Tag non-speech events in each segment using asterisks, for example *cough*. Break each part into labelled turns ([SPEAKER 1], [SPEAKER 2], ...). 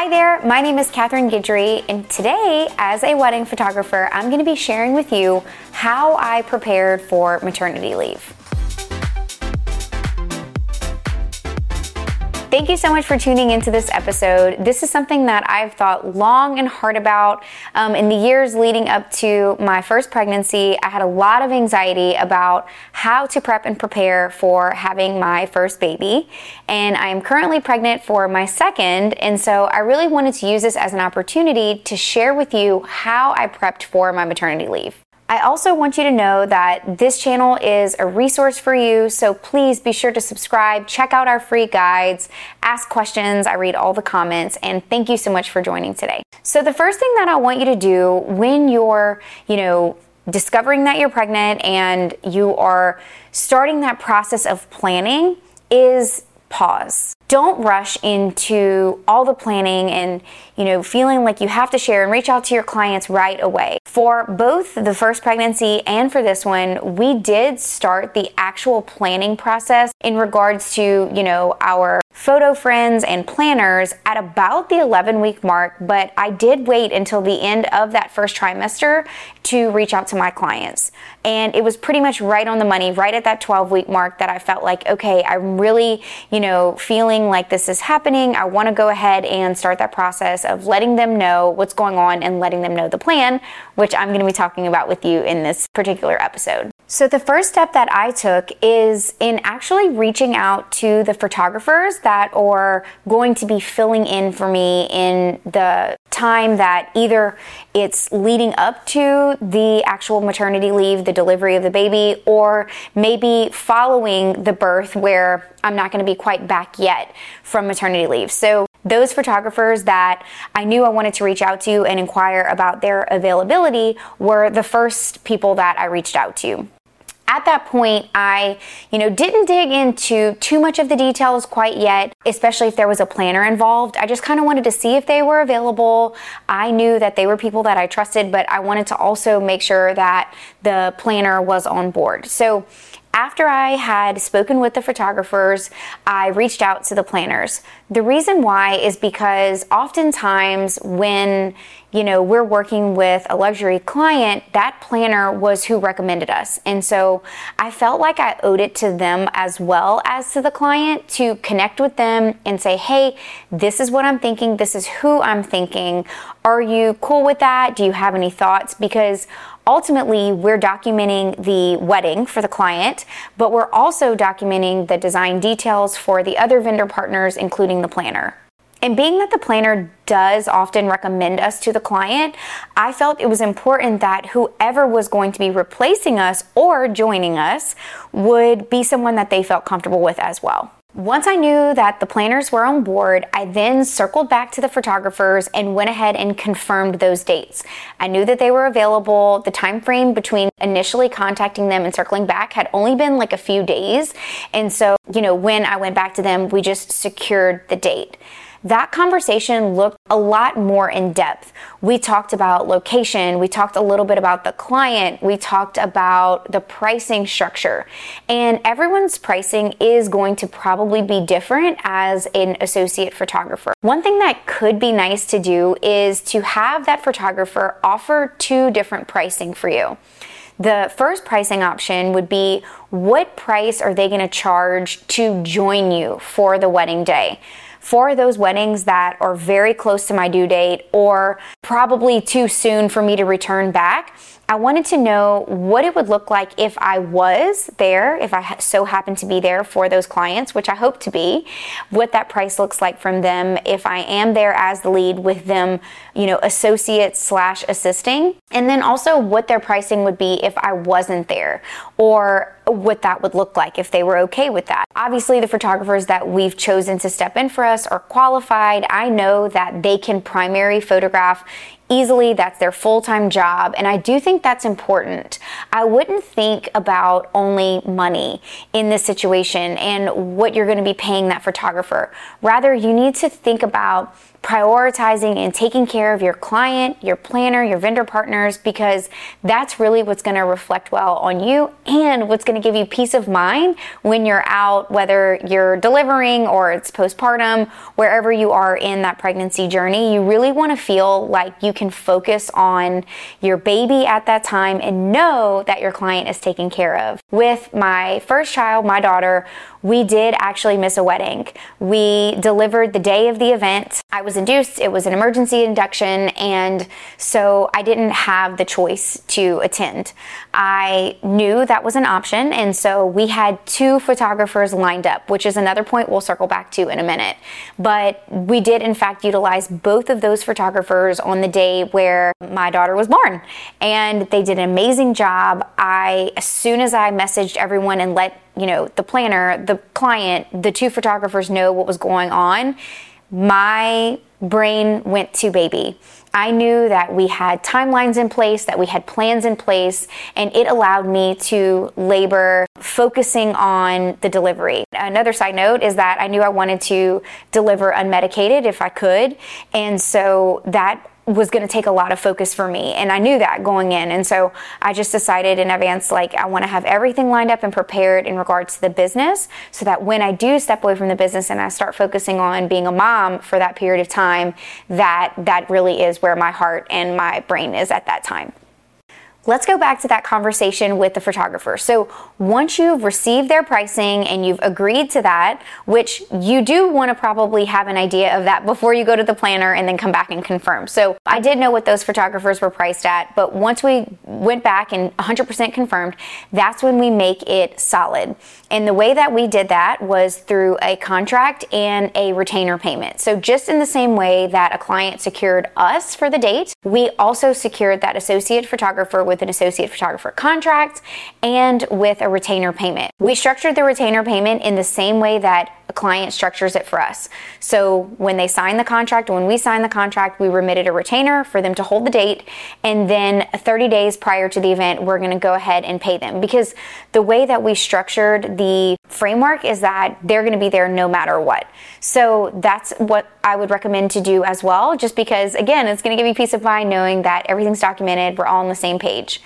[SPEAKER 1] Hi there, my name is Catherine Guidry, and today, as a wedding photographer, I'm going to be sharing with you how I prepared for maternity leave. Thank you so much for tuning into this episode. This is something that I've thought long and hard about. Um, in the years leading up to my first pregnancy, I had a lot of anxiety about how to prep and prepare for having my first baby. And I am currently pregnant for my second. And so I really wanted to use this as an opportunity to share with you how I prepped for my maternity leave. I also want you to know that this channel is a resource for you, so please be sure to subscribe, check out our free guides, ask questions. I read all the comments, and thank you so much for joining today. So, the first thing that I want you to do when you're, you know, discovering that you're pregnant and you are starting that process of planning is pause. Don't rush into all the planning and, you know, feeling like you have to share and reach out to your clients right away. For both the first pregnancy and for this one, we did start the actual planning process in regards to, you know, our photo friends and planners at about the 11 week mark, but I did wait until the end of that first trimester to reach out to my clients. And it was pretty much right on the money, right at that 12 week mark that I felt like, okay, I'm really, you know, feeling like this is happening. I want to go ahead and start that process of letting them know what's going on and letting them know the plan, which I'm going to be talking about with you in this particular episode. So, the first step that I took is in actually reaching out to the photographers that are going to be filling in for me in the time that either it's leading up to the actual maternity leave, the delivery of the baby, or maybe following the birth where I'm not going to be quite back yet from maternity leave. So, those photographers that I knew I wanted to reach out to and inquire about their availability were the first people that I reached out to. At that point i you know didn't dig into too much of the details quite yet especially if there was a planner involved. I just kind of wanted to see if they were available. I knew that they were people that i trusted but i wanted to also make sure that the planner was on board. So after I had spoken with the photographers, I reached out to the planners. The reason why is because oftentimes when you know, we're working with a luxury client, that planner was who recommended us. And so I felt like I owed it to them as well as to the client to connect with them and say, hey, this is what I'm thinking. This is who I'm thinking. Are you cool with that? Do you have any thoughts? Because ultimately we're documenting the wedding for the client, but we're also documenting the design details for the other vendor partners, including the planner. And being that the planner does often recommend us to the client, I felt it was important that whoever was going to be replacing us or joining us would be someone that they felt comfortable with as well. Once I knew that the planners were on board, I then circled back to the photographers and went ahead and confirmed those dates. I knew that they were available. The time frame between initially contacting them and circling back had only been like a few days. And so, you know, when I went back to them, we just secured the date that conversation looked a lot more in depth. We talked about location, we talked a little bit about the client, we talked about the pricing structure. And everyone's pricing is going to probably be different as an associate photographer. One thing that could be nice to do is to have that photographer offer two different pricing for you. The first pricing option would be what price are they going to charge to join you for the wedding day? For those weddings that are very close to my due date or probably too soon for me to return back, I wanted to know what it would look like if I was there, if I so happened to be there for those clients, which I hope to be, what that price looks like from them if I am there as the lead with them, you know, associate slash assisting, and then also what their pricing would be if I wasn't there or what that would look like if they were okay with that. Obviously, the photographers that we've chosen to step in for us are qualified. I know that they can primary photograph easily. That's their full time job. And I do think that's important. I wouldn't think about only money in this situation and what you're going to be paying that photographer. Rather, you need to think about prioritizing and taking care of your client, your planner, your vendor partners, because that's really what's going to reflect well on you and what's going to give you peace of mind when you're out, whether you're delivering or it's postpartum, wherever you are in that pregnancy journey. You really want to feel like you can focus on your baby at that time and know that your client is taken care of. With my first child, my daughter, we did actually miss a wedding. We delivered the day of the event. I was induced, it was an emergency induction, and so I didn't have the choice to attend. I knew that was an option, and so we had two photographers lined up, which is another point we'll circle back to in a minute. But we did, in fact, utilize both of those photographers on the day where my daughter was born, and they did an amazing job. I, as soon as I messaged everyone and let you know, the planner, the client, the two photographers know what was going on, my brain went to baby. I knew that we had timelines in place, that we had plans in place, and it allowed me to labor focusing on the delivery. Another side note is that I knew I wanted to deliver unmedicated if I could, and so that was going to take a lot of focus for me and i knew that going in. And so i just decided in advance like i want to have everything lined up and prepared in regards to the business so that when i do step away from the business and i start focusing on being a mom for that period of time that that really is where my heart and my brain is at that time let's go back to that conversation with the photographer. So, once you've received their pricing and you've agreed to that, which you do want to probably have an idea of that before you go to the planner and then come back and confirm. So, I did know what those photographers were priced at, but once we went back and 100% confirmed, that's when we make it solid. And the way that we did that was through a contract and a retainer payment. So, just in the same way that a client secured us for the date, we also secured that associate photographer with an associate photographer contract and with a retainer payment. We structured the retainer payment in the same way that a client structures it for us. So when they sign the contract, when we sign the contract, we remitted a retainer for them to hold the date. And then 30 days prior to the event, we're going to go ahead and pay them because the way that we structured the framework is that they're going to be there no matter what. So that's what I would recommend to do as well, just because, again, it's going to give you peace of mind knowing that everything's documented, we're all on the same page.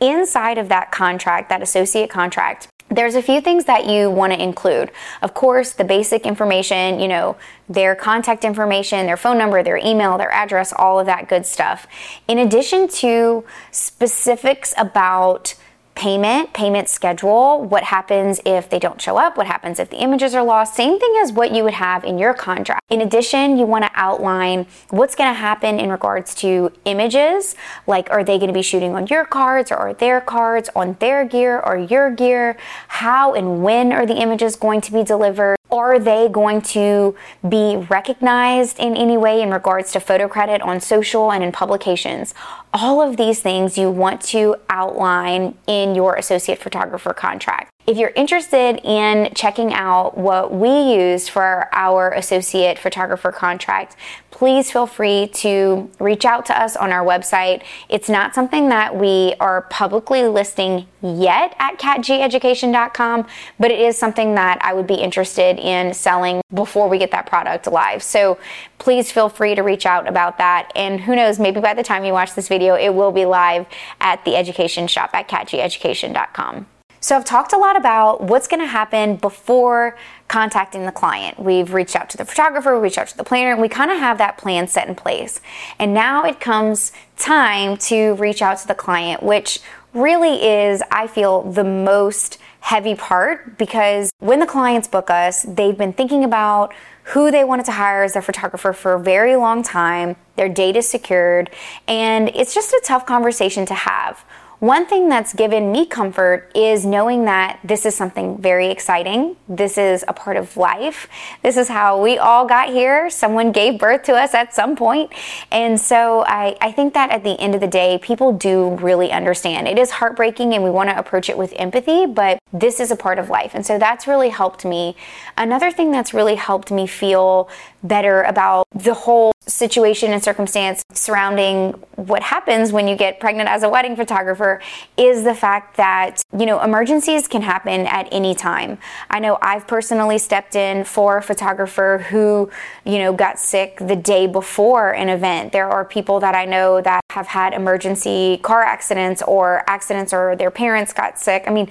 [SPEAKER 1] Inside of that contract, that associate contract, there's a few things that you want to include. Of course, the basic information, you know, their contact information, their phone number, their email, their address, all of that good stuff. In addition to specifics about payment, payment schedule, what happens if they don't show up, what happens if the images are lost, same thing as what you would have in your contract. In addition, you want to outline what's going to happen in regards to images, like are they going to be shooting on your cards or are their cards on their gear or your gear? How and when are the images going to be delivered? Are they going to be recognized in any way in regards to photo credit on social and in publications? All of these things you want to outline in your associate photographer contract. If you're interested in checking out what we used for our associate photographer contract, please feel free to reach out to us on our website. It's not something that we are publicly listing yet at catgeducation.com, but it is something that I would be interested in selling before we get that product live. So please feel free to reach out about that. And who knows, maybe by the time you watch this video, it will be live at the education shop at catgeducation.com. So I've talked a lot about what's going to happen before contacting the client. We've reached out to the photographer, we reached out to the planner, and we kind of have that plan set in place. And now it comes time to reach out to the client, which really is, I feel, the most heavy part because when the clients book us, they've been thinking about who they wanted to hire as their photographer for a very long time. Their date is secured, and it's just a tough conversation to have. One thing that's given me comfort is knowing that this is something very exciting. This is a part of life. This is how we all got here. Someone gave birth to us at some point. And so I, I think that at the end of the day, people do really understand. It is heartbreaking and we want to approach it with empathy, but this is a part of life. And so that's really helped me. Another thing that's really helped me feel better about the whole situation and circumstance surrounding what happens when you get pregnant as a wedding photographer is the fact that, you know, emergencies can happen at any time. I know I've personally stepped in for a photographer who, you know, got sick the day before an event. There are people that I know that have had emergency car accidents or accidents or their parents got sick. I mean,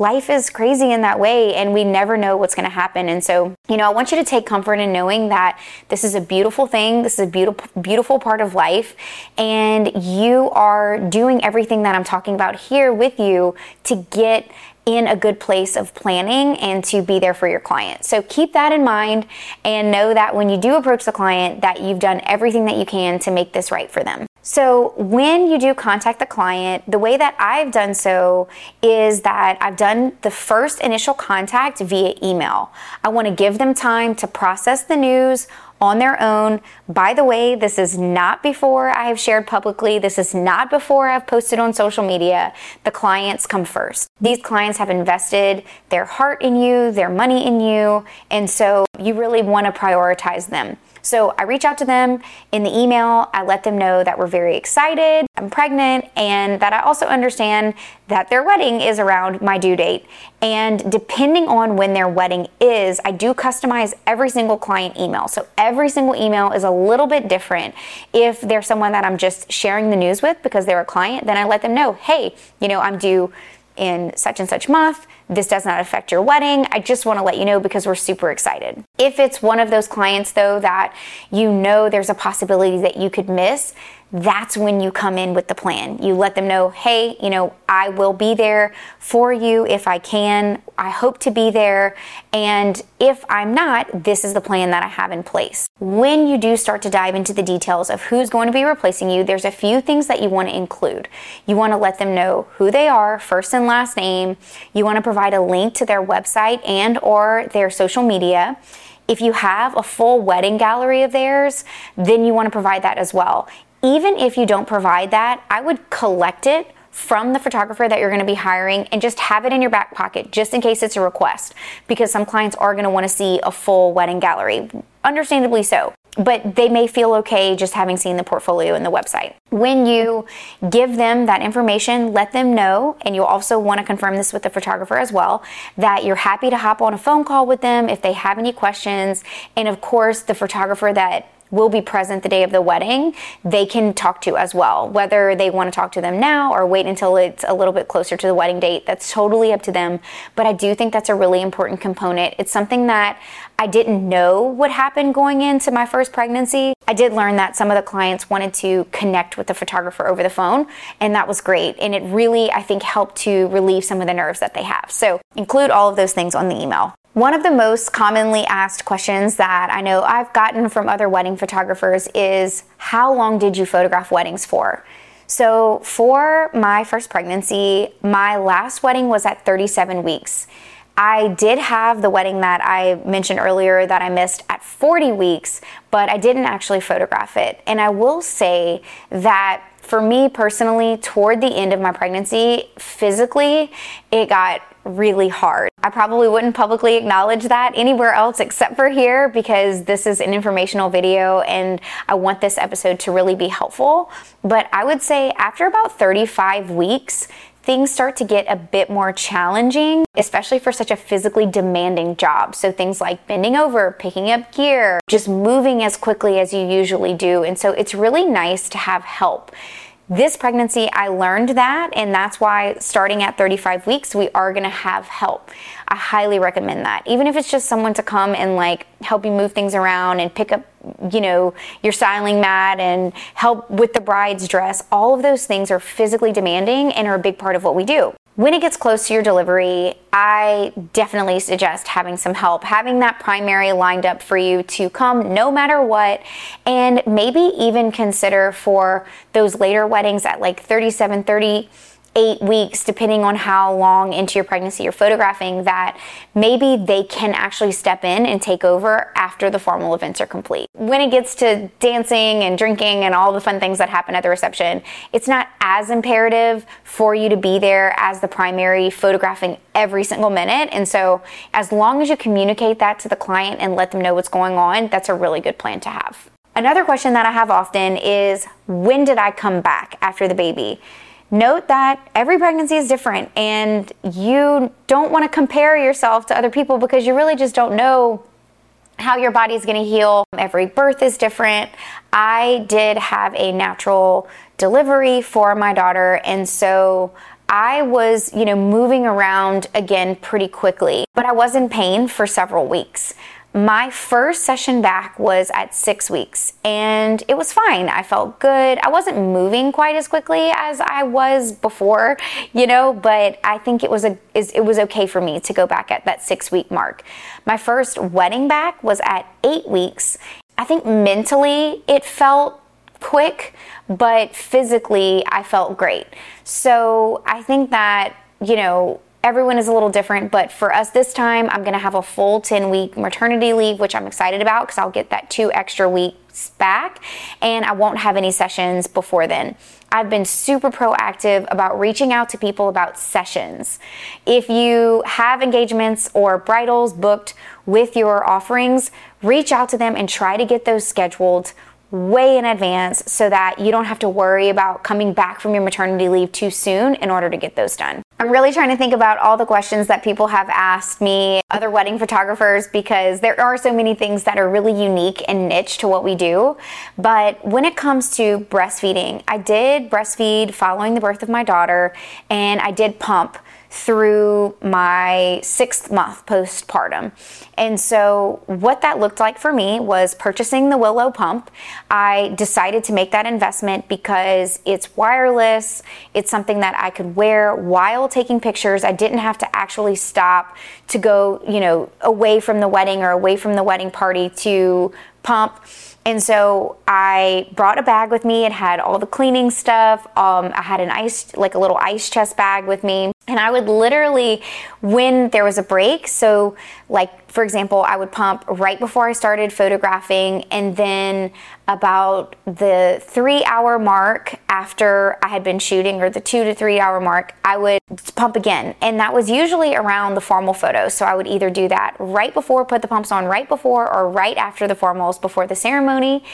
[SPEAKER 1] life is crazy in that way and we never know what's going to happen. And so, you know, I want you to take comfort in knowing that this is a beautiful thing. This is a beautiful, beautiful part of life. And you are doing everything that I'm talking about here with you to get in a good place of planning and to be there for your client. So keep that in mind and know that when you do approach the client that you've done everything that you can to make this right for them. So, when you do contact the client, the way that I've done so is that I've done the first initial contact via email. I want to give them time to process the news on their own. By the way, this is not before I have shared publicly. This is not before I've posted on social media. The clients come first. These clients have invested their heart in you, their money in you, and so you really want to prioritize them. So I reach out to them in the email. I let them know that we're very excited, I'm pregnant, and that I also understand that their wedding is around my due date. And depending on when their wedding is, I do customize every single client email. So every single email is a little bit different. If they're someone that I'm just sharing the news with because they're a client, then I let them know, hey, you know, I'm due in such and such month. This does not affect your wedding. I just want to let you know because we're super excited. If it's one of those clients, though, that you know there's a possibility that you could miss, that's when you come in with the plan. You let them know, hey, you know, I will be there for you if I can. I hope to be there. And if I'm not, this is the plan that I have in place. When you do start to dive into the details of who's going to be replacing you, there's a few things that you want to include. You want to let them know who they are, first and last name. You want to provide a link to their website and or their social media. If you have a full wedding gallery of theirs, then you want to provide that as well even if you don't provide that, I would collect it from the photographer that you're going to be hiring and just have it in your back pocket just in case it's a request because some clients are going to want to see a full wedding gallery. Understandably so. But they may feel okay just having seen the portfolio and the website. When you give them that information, let them know, and you'll also want to confirm this with the photographer as well, that you're happy to hop on a phone call with them if they have any questions. And of course, the photographer that will be present the day of the wedding, they can talk to as well. Whether they want to talk to them now or wait until it's a little bit closer to the wedding date, that's totally up to them. But I do think that's a really important component. It's something that I didn't know would happen going into my first pregnancy. I did learn that some of the clients wanted to connect with the photographer over the phone, and that was great. And it really, I think, helped to relieve some of the nerves that they have. So include all of those things on the email. One of the most commonly asked questions that I know I've gotten from other wedding photographers is How long did you photograph weddings for? So, for my first pregnancy, my last wedding was at 37 weeks. I did have the wedding that I mentioned earlier that I missed at 40 weeks, but I didn't actually photograph it. And I will say that for me personally, toward the end of my pregnancy, physically, it got really hard. I probably wouldn't publicly acknowledge that anywhere else except for here because this is an informational video and I want this episode to really be helpful. But I would say after about 35 weeks, things start to get a bit more challenging, especially for such a physically demanding job. So things like bending over, picking up gear, just moving as quickly as you usually do. And so it's really nice to have help. This pregnancy, I learned that, and that's why starting at 35 weeks, we are gonna have help. I highly recommend that. Even if it's just someone to come and like help you move things around and pick up, you know, your styling mat and help with the bride's dress, all of those things are physically demanding and are a big part of what we do. When it gets close to your delivery, I definitely suggest having some help, having that primary lined up for you to come no matter what, and maybe even consider for those later weddings at like 37, 30 eight weeks, depending on how long into your pregnancy you're photographing, that maybe they can actually step in and take over after the formal events are complete. When it gets to dancing and drinking and all the fun things that happen at the reception, it's not as imperative for you to be there as the primary photographing every single minute. And so, as long as you communicate that to the client and let them know what's going on, that's a really good plan to have. Another question that I have often is when did I come back after the baby? Note that every pregnancy is different and you don't want to compare yourself to other people because you really just don't know how your body is going to heal. Every birth is different. I did have a natural delivery for my daughter, and so I was, you know, moving around again pretty quickly, but I was in pain for several weeks. My first session back was at six weeks and it was fine. I felt good. I wasn't moving quite as quickly as I was before, you know, but I think it was a it was okay for me to go back at that six week mark. My first wedding back was at eight weeks. I think mentally it felt quick, but physically I felt great. So I think that, you know, everyone is a little different, but for us this time, I'm going to have a full 10 week maternity leave, which I'm excited about because I'll get that two extra weeks back and I won't have any sessions before then. I've been super proactive about reaching out to people about sessions. If you have engagements or bridals booked with your offerings, reach out to them and try to get those scheduled way in advance so that you don't have to worry about coming back from your maternity leave too soon in order to get those done. I'm really trying to think about all the questions that people have asked me, other wedding photographers, because there are so many things that are really unique and niche to what we do. But when it comes to breastfeeding, I did breastfeed following the birth of my daughter and I did pump through my sixth month postpartum. And so, what that looked like for me was purchasing the Willow pump. I decided to make that investment because it's wireless, it's something that I could wear while taking pictures. I didn't have to actually stop to go, you know, away from the wedding or away from the wedding party to pump. And so I brought a bag with me. It had all the cleaning stuff. Um, I had an ice, like a little ice chest bag with me. And I would literally, when there was a break, so like for example, I would pump right before I started photographing, and then about the three hour mark after I had been shooting, or the two to three hour mark, I would pump again. And that was usually around the formal photos. So I would either do that right before, put the pumps on right before, or right after the formals, before the ceremony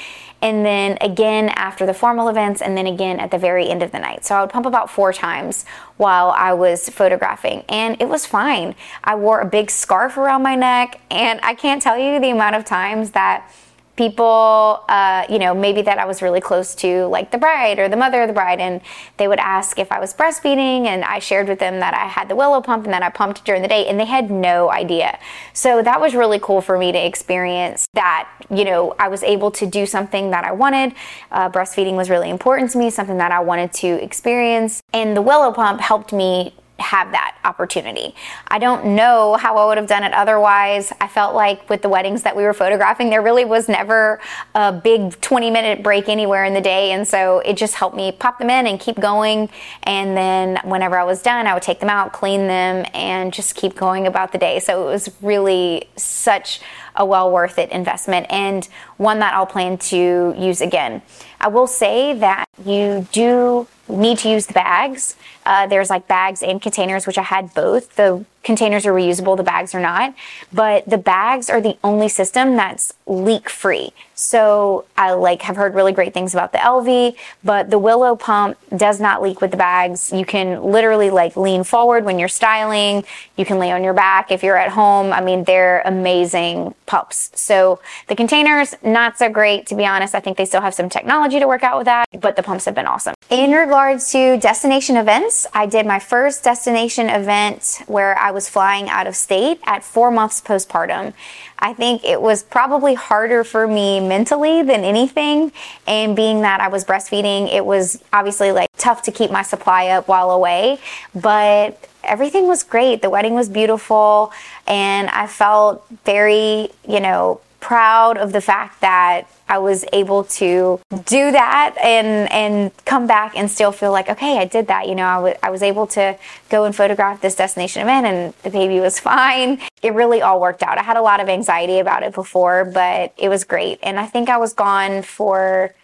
[SPEAKER 1] and then again after the formal events, and then again at the very end of the night. So I would pump about four times while I was photographing, and it was fine. I wore a big scarf around my neck, and I can't tell you the amount of times that people, uh, you know, maybe that I was really close to, like the bride or the mother of the bride, and they would ask if I was breastfeeding, and I shared with them that I had the Willow pump and that I pumped during the day, and they had no idea. So that was really cool for me to experience that, you know, I was able to do something that I wanted. Uh, breastfeeding was really important to me, something that I wanted to experience, and the Willow pump helped me have that opportunity. I don't know how I would have done it otherwise. I felt like with the weddings that we were photographing, there really was never a big 20 minute break anywhere in the day. And so it just helped me pop them in and keep going. And then whenever I was done, I would take them out, clean them, and just keep going about the day. So it was really such a well worth it investment and one that I'll plan to use again. I will say that you do need to use the bags. Uh, there's like bags and containers, which I had both. The containers are reusable, the bags are not. But the bags are the only system that's leak free. So I like have heard really great things about the Elvie, but the Willow pump does not leak with the bags. You can literally like lean forward when you're styling. You can lay on your back if you're at home. I mean, they're amazing pumps. So the containers, not so great to be honest. I think they still have some technology to work out with that, but the pumps have been awesome. In regards to destination events, I did my first destination event where I was flying out of state at four months postpartum. I think it was probably harder for me mentally than anything. And being that I was breastfeeding, it was obviously like tough to keep my supply up while away. But everything was great. The wedding was beautiful. And I felt very, you know, proud of the fact that I was able to do that and and come back and still feel like okay I did that. You know I, w- I was able to go and photograph this destination event and the baby was *laughs* fine. It really all worked out. I had a lot of anxiety about it before but it was great. And I think I was gone for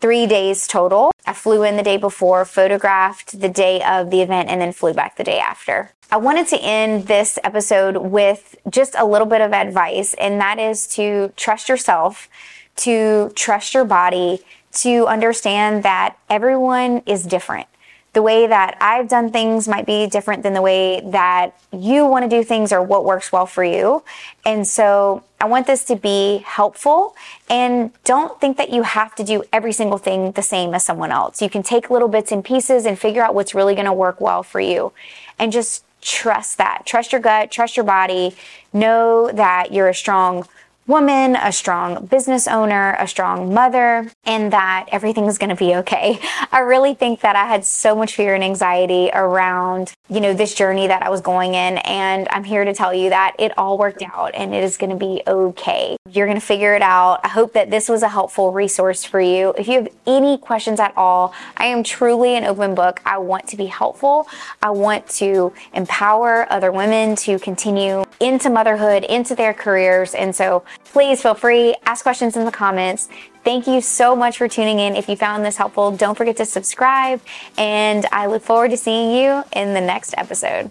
[SPEAKER 1] three days total I flew in the day before photographed the day of the event and then flew back the day after I wanted to end this episode with just a little bit of advice, and that is to trust yourself, to trust your body, to understand that everyone is different. The way that I've done things might be different than the way that you want to do things or what works well for you. And so I want this to be helpful and don't think that you have to do every single thing the same as someone else. You can take little bits and pieces and figure out what's really going to work well for you and just trust that. Trust your gut, trust your body. Know that you're a strong woman, a strong business owner, a strong mother, and that everything's going to be okay. *laughs* I really think that I had so much fear and anxiety around, you know, this journey that I was going in. And I'm here to tell you that it all worked out and it is going to be okay. You're going to figure it out. I hope that this was a helpful resource for you. If you have any questions at all, I am truly an open book. I want to be helpful. I want to empower other women to continue into motherhood, into their careers. And so please feel free, ask questions in the comments. Thank you so much for tuning in. If you found this helpful, don't forget to subscribe, and I look forward to seeing you in the next episode.